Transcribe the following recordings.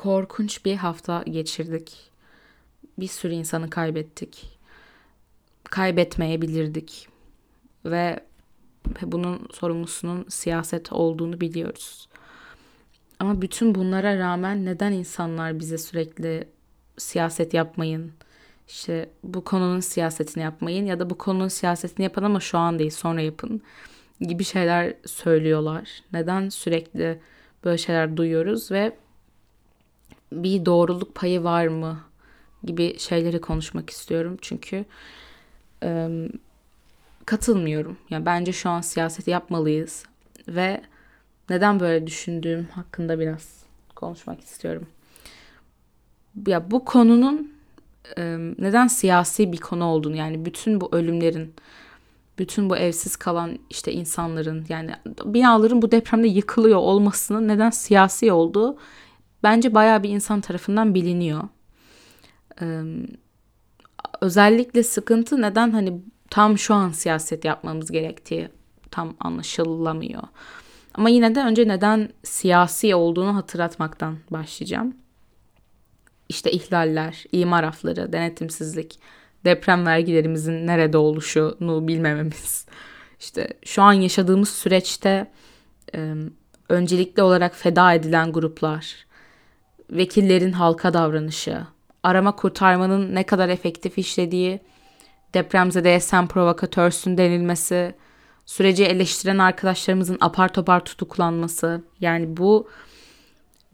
korkunç bir hafta geçirdik. Bir sürü insanı kaybettik. Kaybetmeyebilirdik. Ve bunun sorumlusunun siyaset olduğunu biliyoruz. Ama bütün bunlara rağmen neden insanlar bize sürekli siyaset yapmayın, işte bu konunun siyasetini yapmayın ya da bu konunun siyasetini yapın ama şu an değil sonra yapın gibi şeyler söylüyorlar. Neden sürekli böyle şeyler duyuyoruz ve bir doğruluk payı var mı gibi şeyleri konuşmak istiyorum. Çünkü e, katılmıyorum. Yani bence şu an siyaset yapmalıyız ve neden böyle düşündüğüm hakkında biraz konuşmak istiyorum. Ya bu konunun e, neden siyasi bir konu olduğunu yani bütün bu ölümlerin bütün bu evsiz kalan işte insanların yani binaların bu depremde yıkılıyor olmasının neden siyasi olduğu bence bayağı bir insan tarafından biliniyor. Ee, özellikle sıkıntı neden hani tam şu an siyaset yapmamız gerektiği tam anlaşılamıyor. Ama yine de önce neden siyasi olduğunu hatırlatmaktan başlayacağım. İşte ihlaller, imar afları, denetimsizlik, deprem vergilerimizin nerede oluşunu bilmememiz. İşte şu an yaşadığımız süreçte öncelikli olarak feda edilen gruplar, vekillerin halka davranışı, arama kurtarmanın ne kadar efektif işlediği, depremzedeye sen provokatörsün denilmesi, süreci eleştiren arkadaşlarımızın apar topar tutuklanması. Yani bu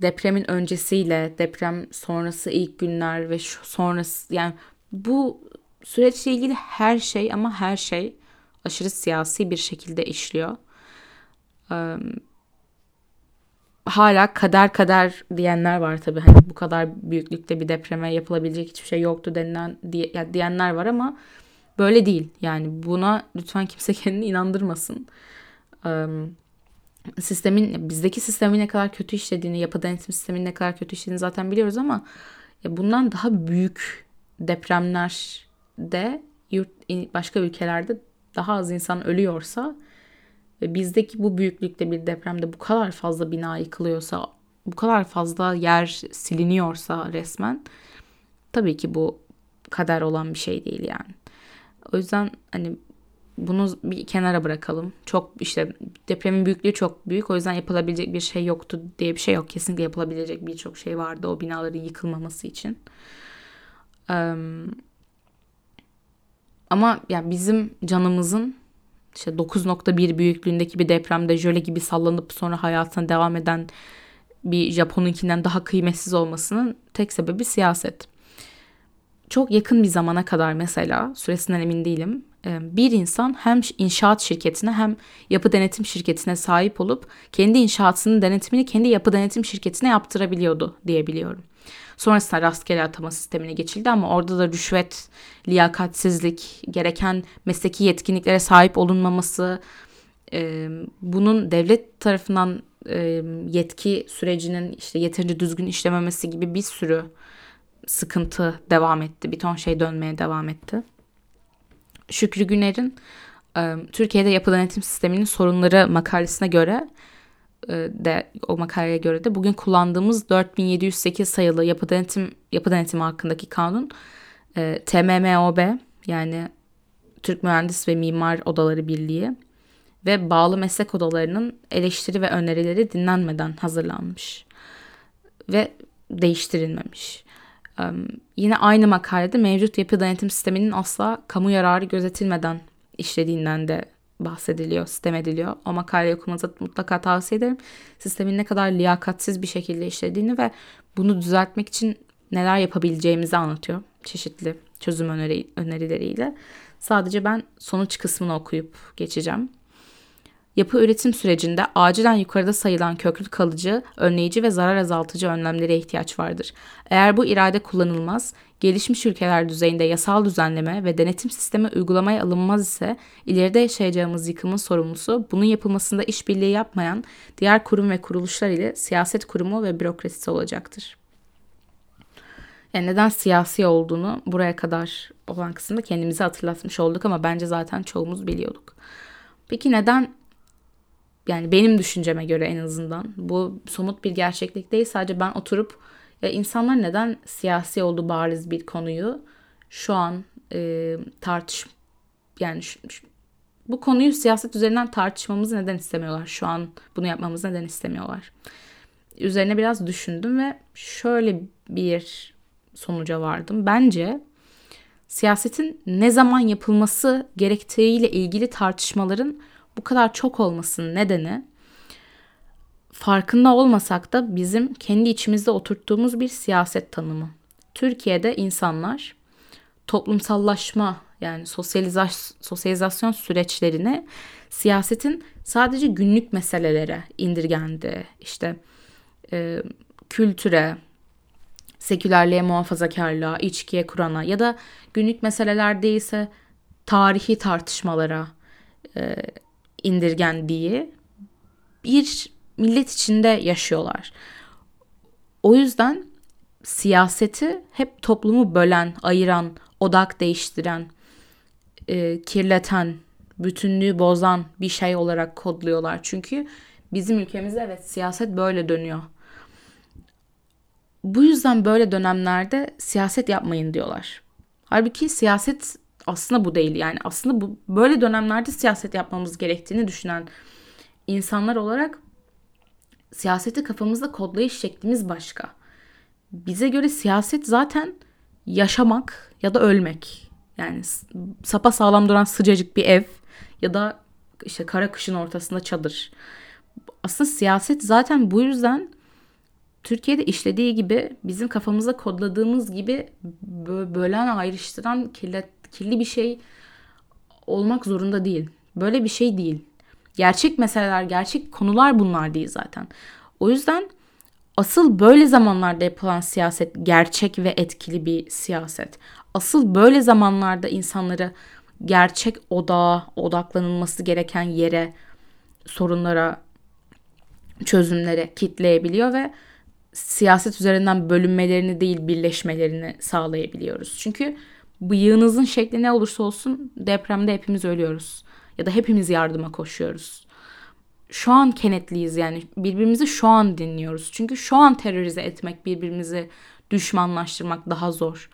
depremin öncesiyle deprem sonrası ilk günler ve şu sonrası yani bu süreçle ilgili her şey ama her şey aşırı siyasi bir şekilde işliyor. Ee, hala kader kader diyenler var tabii. Hani bu kadar büyüklükte bir depreme yapılabilecek hiçbir şey yoktu denilen diye, diyenler var ama böyle değil. Yani buna lütfen kimse kendini inandırmasın. Ee, sistemin bizdeki sistemin ne kadar kötü işlediğini, yapı denetim sisteminin ne kadar kötü işlediğini zaten biliyoruz ama ya bundan daha büyük depremler de yurt başka ülkelerde daha az insan ölüyorsa ve bizdeki bu büyüklükte bir depremde bu kadar fazla bina yıkılıyorsa, bu kadar fazla yer siliniyorsa resmen tabii ki bu kader olan bir şey değil yani. O yüzden hani bunu bir kenara bırakalım. Çok işte depremin büyüklüğü çok büyük. O yüzden yapılabilecek bir şey yoktu diye bir şey yok. Kesinlikle yapılabilecek birçok şey vardı o binaların yıkılmaması için. Ama yani bizim canımızın işte 9.1 büyüklüğündeki bir depremde jöle gibi sallanıp sonra hayatına devam eden bir Japon'unkinden daha kıymetsiz olmasının tek sebebi siyaset. Çok yakın bir zamana kadar mesela süresinden emin değilim bir insan hem inşaat şirketine hem yapı denetim şirketine sahip olup kendi inşaatının denetimini kendi yapı denetim şirketine yaptırabiliyordu diyebiliyorum. Sonrasında rastgele atama sistemine geçildi ama orada da rüşvet, liyakatsizlik, gereken mesleki yetkinliklere sahip olunmaması, e, bunun devlet tarafından e, yetki sürecinin işte yeterince düzgün işlememesi gibi bir sürü sıkıntı devam etti. Bir ton şey dönmeye devam etti. Şükrü Güner'in Türkiye'de yapı denetim sisteminin sorunları makalesine göre de o makaleye göre de bugün kullandığımız 4708 sayılı yapı denetim yapı denetimi hakkındaki kanun e, TMMOB yani Türk Mühendis ve Mimar Odaları Birliği ve bağlı meslek odalarının eleştiri ve önerileri dinlenmeden hazırlanmış ve değiştirilmemiş. Um, yine aynı makalede mevcut yapı denetim sisteminin asla kamu yararı gözetilmeden işlediğinden de bahsediliyor, sistem ediliyor. O makaleyi okumanızı mutlaka tavsiye ederim. Sistemin ne kadar liyakatsiz bir şekilde işlediğini ve bunu düzeltmek için neler yapabileceğimizi anlatıyor. Çeşitli çözüm öneri, önerileriyle. Sadece ben sonuç kısmını okuyup geçeceğim. Yapı üretim sürecinde acilen yukarıda sayılan köklü kalıcı, önleyici ve zarar azaltıcı önlemlere ihtiyaç vardır. Eğer bu irade kullanılmaz, gelişmiş ülkeler düzeyinde yasal düzenleme ve denetim sistemi uygulamaya alınmaz ise ileride yaşayacağımız yıkımın sorumlusu bunun yapılmasında işbirliği yapmayan diğer kurum ve kuruluşlar ile siyaset kurumu ve bürokrasisi olacaktır. Yani neden siyasi olduğunu buraya kadar olan kısımda kendimize hatırlatmış olduk ama bence zaten çoğumuz biliyorduk. Peki neden yani benim düşünceme göre en azından bu somut bir gerçeklik değil sadece ben oturup Ya insanlar neden siyasi oldu bariz bir konuyu şu an e, tartış yani şu, şu, bu konuyu siyaset üzerinden tartışmamızı neden istemiyorlar? Şu an bunu yapmamızı neden istemiyorlar? Üzerine biraz düşündüm ve şöyle bir sonuca vardım. Bence siyasetin ne zaman yapılması gerektiğiyle ilgili tartışmaların bu kadar çok olmasının nedeni farkında olmasak da bizim kendi içimizde oturttuğumuz bir siyaset tanımı. Türkiye'de insanlar toplumsallaşma yani sosyalizasyon, sosyalizasyon süreçlerini siyasetin sadece günlük meselelere indirgendi. İşte e, kültüre, sekülerliğe, muhafazakarlığa, içkiye, Kur'an'a ya da günlük meseleler değilse tarihi tartışmalara e, indirgendiği bir millet içinde yaşıyorlar. O yüzden siyaseti hep toplumu bölen, ayıran, odak değiştiren, e, kirleten, bütünlüğü bozan bir şey olarak kodluyorlar. Çünkü bizim ülkemizde evet siyaset böyle dönüyor. Bu yüzden böyle dönemlerde siyaset yapmayın diyorlar. Halbuki siyaset aslında bu değil. Yani aslında bu böyle dönemlerde siyaset yapmamız gerektiğini düşünen insanlar olarak siyaseti kafamızda kodlayış şeklimiz başka. Bize göre siyaset zaten yaşamak ya da ölmek. Yani sapa sağlam duran sıcacık bir ev ya da işte kara kışın ortasında çadır. Aslında siyaset zaten bu yüzden Türkiye'de işlediği gibi bizim kafamızda kodladığımız gibi bölen ayrıştıran kirli, kirli bir şey olmak zorunda değil. Böyle bir şey değil. Gerçek meseleler, gerçek konular bunlar değil zaten. O yüzden asıl böyle zamanlarda yapılan siyaset gerçek ve etkili bir siyaset. Asıl böyle zamanlarda insanları gerçek odağa, odaklanılması gereken yere, sorunlara, çözümlere kitleyebiliyor ve siyaset üzerinden bölünmelerini değil birleşmelerini sağlayabiliyoruz. Çünkü bıyığınızın şekli ne olursa olsun depremde hepimiz ölüyoruz. Ya da hepimiz yardıma koşuyoruz. Şu an kenetliyiz yani birbirimizi şu an dinliyoruz. Çünkü şu an terörize etmek, birbirimizi düşmanlaştırmak daha zor.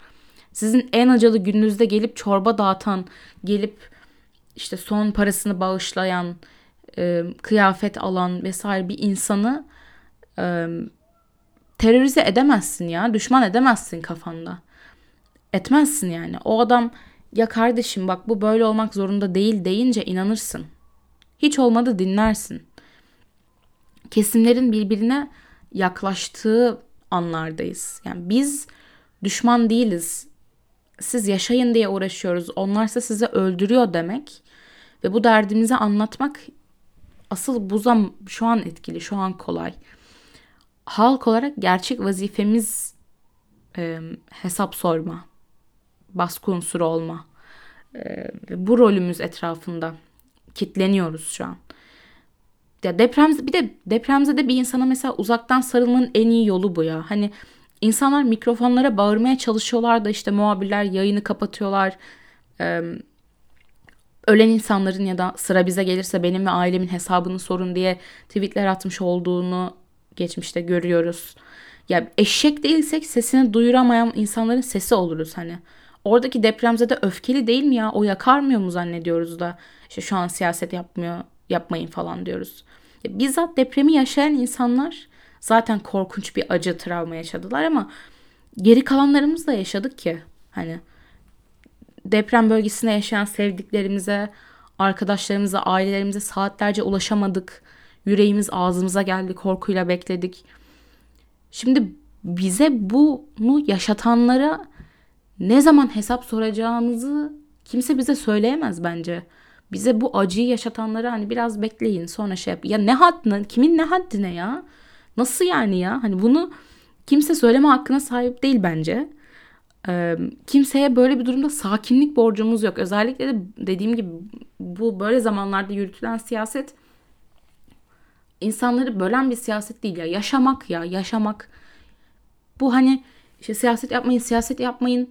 Sizin en acılı gününüzde gelip çorba dağıtan, gelip işte son parasını bağışlayan, e, kıyafet alan vesaire bir insanı e, terörize edemezsin ya. Düşman edemezsin kafanda. Etmezsin yani. O adam ya kardeşim bak bu böyle olmak zorunda değil deyince inanırsın. Hiç olmadı dinlersin. Kesimlerin birbirine yaklaştığı anlardayız. Yani biz düşman değiliz. Siz yaşayın diye uğraşıyoruz. Onlarsa sizi öldürüyor demek ve bu derdimizi anlatmak asıl bu zam şu an etkili, şu an kolay halk olarak gerçek vazifemiz e, hesap sorma, baskı unsuru olma. E, bu rolümüz etrafında kitleniyoruz şu an. Ya deprem bir de depremde de bir insana mesela uzaktan sarılmanın en iyi yolu bu ya. Hani insanlar mikrofonlara bağırmaya çalışıyorlar da işte muhabirler yayını kapatıyorlar. Ee, ölen insanların ya da sıra bize gelirse benim ve ailemin hesabını sorun diye tweetler atmış olduğunu geçmişte görüyoruz. Ya eşek değilsek sesini duyuramayan insanların sesi oluruz hani. Oradaki depremzede öfkeli değil mi ya? O yakarmıyor mu zannediyoruz da işte şu an siyaset yapmıyor, yapmayın falan diyoruz. Ya bizzat depremi yaşayan insanlar zaten korkunç bir acı travma yaşadılar ama geri kalanlarımız da yaşadık ki hani deprem bölgesinde yaşayan sevdiklerimize, arkadaşlarımıza, ailelerimize saatlerce ulaşamadık. Yüreğimiz ağzımıza geldi, korkuyla bekledik. Şimdi bize bunu yaşatanlara ne zaman hesap soracağımızı kimse bize söyleyemez bence. Bize bu acıyı yaşatanlara hani biraz bekleyin sonra şey yap. Ya ne haddine, kimin ne haddine ya? Nasıl yani ya? Hani bunu kimse söyleme hakkına sahip değil bence. Ee, kimseye böyle bir durumda sakinlik borcumuz yok. Özellikle de dediğim gibi bu böyle zamanlarda yürütülen siyaset insanları bölen bir siyaset değil ya. Yaşamak ya yaşamak. Bu hani işte siyaset yapmayın siyaset yapmayın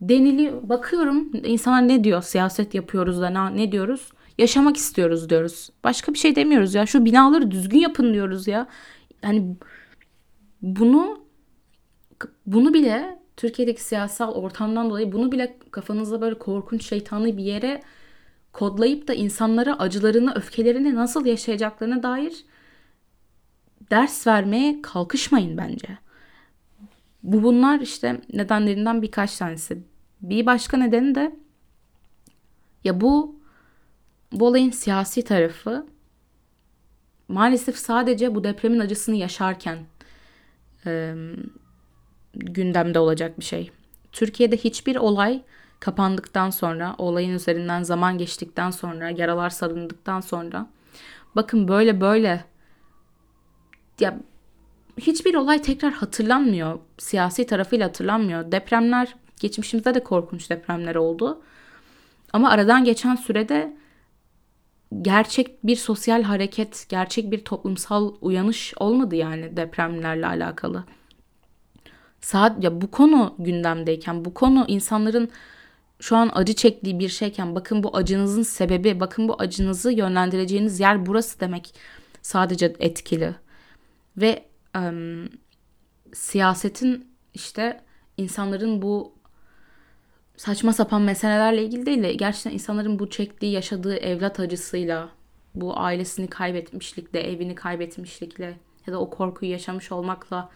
deniliyor. Bakıyorum insanlar ne diyor siyaset yapıyoruz da ne, ne diyoruz? Yaşamak istiyoruz diyoruz. Başka bir şey demiyoruz ya. Şu binaları düzgün yapın diyoruz ya. Hani bunu bunu bile Türkiye'deki siyasal ortamdan dolayı bunu bile kafanızda böyle korkunç şeytanlı bir yere kodlayıp da insanlara acılarını, öfkelerini nasıl yaşayacaklarına dair ders vermeye kalkışmayın bence. Bu bunlar işte nedenlerinden birkaç tanesi. Bir başka nedeni de ya bu bu olayın siyasi tarafı maalesef sadece bu depremin acısını yaşarken e, gündemde olacak bir şey. Türkiye'de hiçbir olay kapandıktan sonra, olayın üzerinden zaman geçtikten sonra, yaralar sarıldıktan sonra bakın böyle böyle ya hiçbir olay tekrar hatırlanmıyor. Siyasi tarafıyla hatırlanmıyor. Depremler geçmişimizde de korkunç depremler oldu. Ama aradan geçen sürede gerçek bir sosyal hareket, gerçek bir toplumsal uyanış olmadı yani depremlerle alakalı. Saat ya bu konu gündemdeyken, bu konu insanların şu an acı çektiği bir şeyken bakın bu acınızın sebebi, bakın bu acınızı yönlendireceğiniz yer burası demek sadece etkili. Ve um, siyasetin işte insanların bu saçma sapan meselelerle ilgili değil de gerçekten insanların bu çektiği, yaşadığı evlat acısıyla, bu ailesini kaybetmişlikle, evini kaybetmişlikle ya da o korkuyu yaşamış olmakla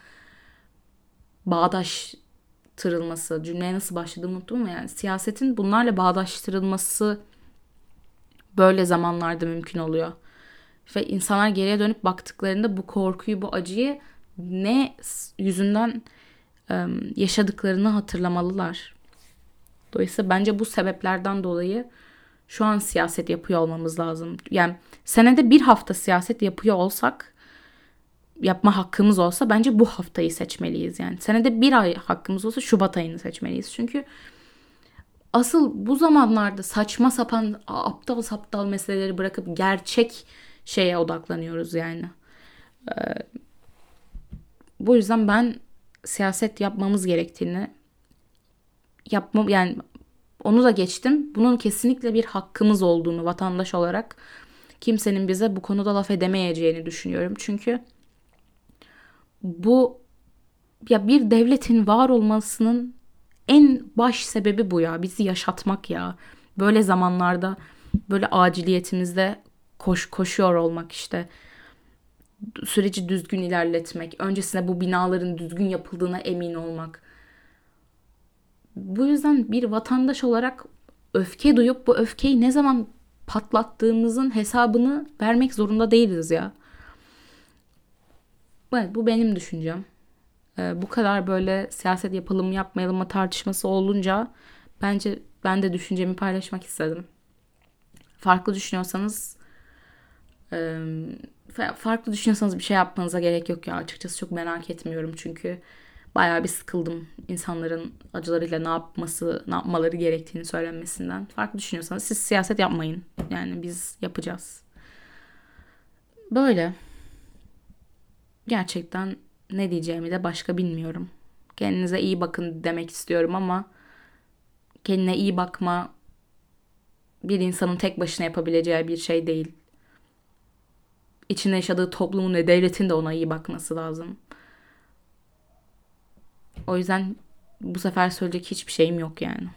bağdaştırılması, cümleye nasıl başladığımı unuttum ama yani siyasetin bunlarla bağdaştırılması böyle zamanlarda mümkün oluyor. Ve insanlar geriye dönüp baktıklarında bu korkuyu, bu acıyı ne yüzünden yaşadıklarını hatırlamalılar. Dolayısıyla bence bu sebeplerden dolayı şu an siyaset yapıyor olmamız lazım. Yani senede bir hafta siyaset yapıyor olsak yapma hakkımız olsa bence bu haftayı seçmeliyiz yani. Senede bir ay hakkımız olsa Şubat ayını seçmeliyiz. Çünkü asıl bu zamanlarda saçma sapan aptal saptal meseleleri bırakıp gerçek şeye odaklanıyoruz yani. Ee, bu yüzden ben siyaset yapmamız gerektiğini yapmam yani onu da geçtim. Bunun kesinlikle bir hakkımız olduğunu vatandaş olarak kimsenin bize bu konuda laf edemeyeceğini düşünüyorum. Çünkü bu ya bir devletin var olmasının en baş sebebi bu ya. Bizi yaşatmak ya. Böyle zamanlarda böyle aciliyetimizde koş koşuyor olmak işte. Süreci düzgün ilerletmek. Öncesinde bu binaların düzgün yapıldığına emin olmak. Bu yüzden bir vatandaş olarak öfke duyup bu öfkeyi ne zaman patlattığımızın hesabını vermek zorunda değiliz ya. Evet bu benim düşüncem. Ee, bu kadar böyle siyaset yapalım yapmayalım mı tartışması olunca bence ben de düşüncemi paylaşmak istedim. Farklı düşünüyorsanız farklı düşünüyorsanız bir şey yapmanıza gerek yok ya açıkçası çok merak etmiyorum çünkü bayağı bir sıkıldım insanların acılarıyla ne yapması, ne yapmaları gerektiğini söylenmesinden. Farklı düşünüyorsanız siz siyaset yapmayın. Yani biz yapacağız. Böyle gerçekten ne diyeceğimi de başka bilmiyorum. Kendinize iyi bakın demek istiyorum ama kendine iyi bakma bir insanın tek başına yapabileceği bir şey değil. İçinde yaşadığı toplumun ve devletin de ona iyi bakması lazım. O yüzden bu sefer söyleyecek hiçbir şeyim yok yani.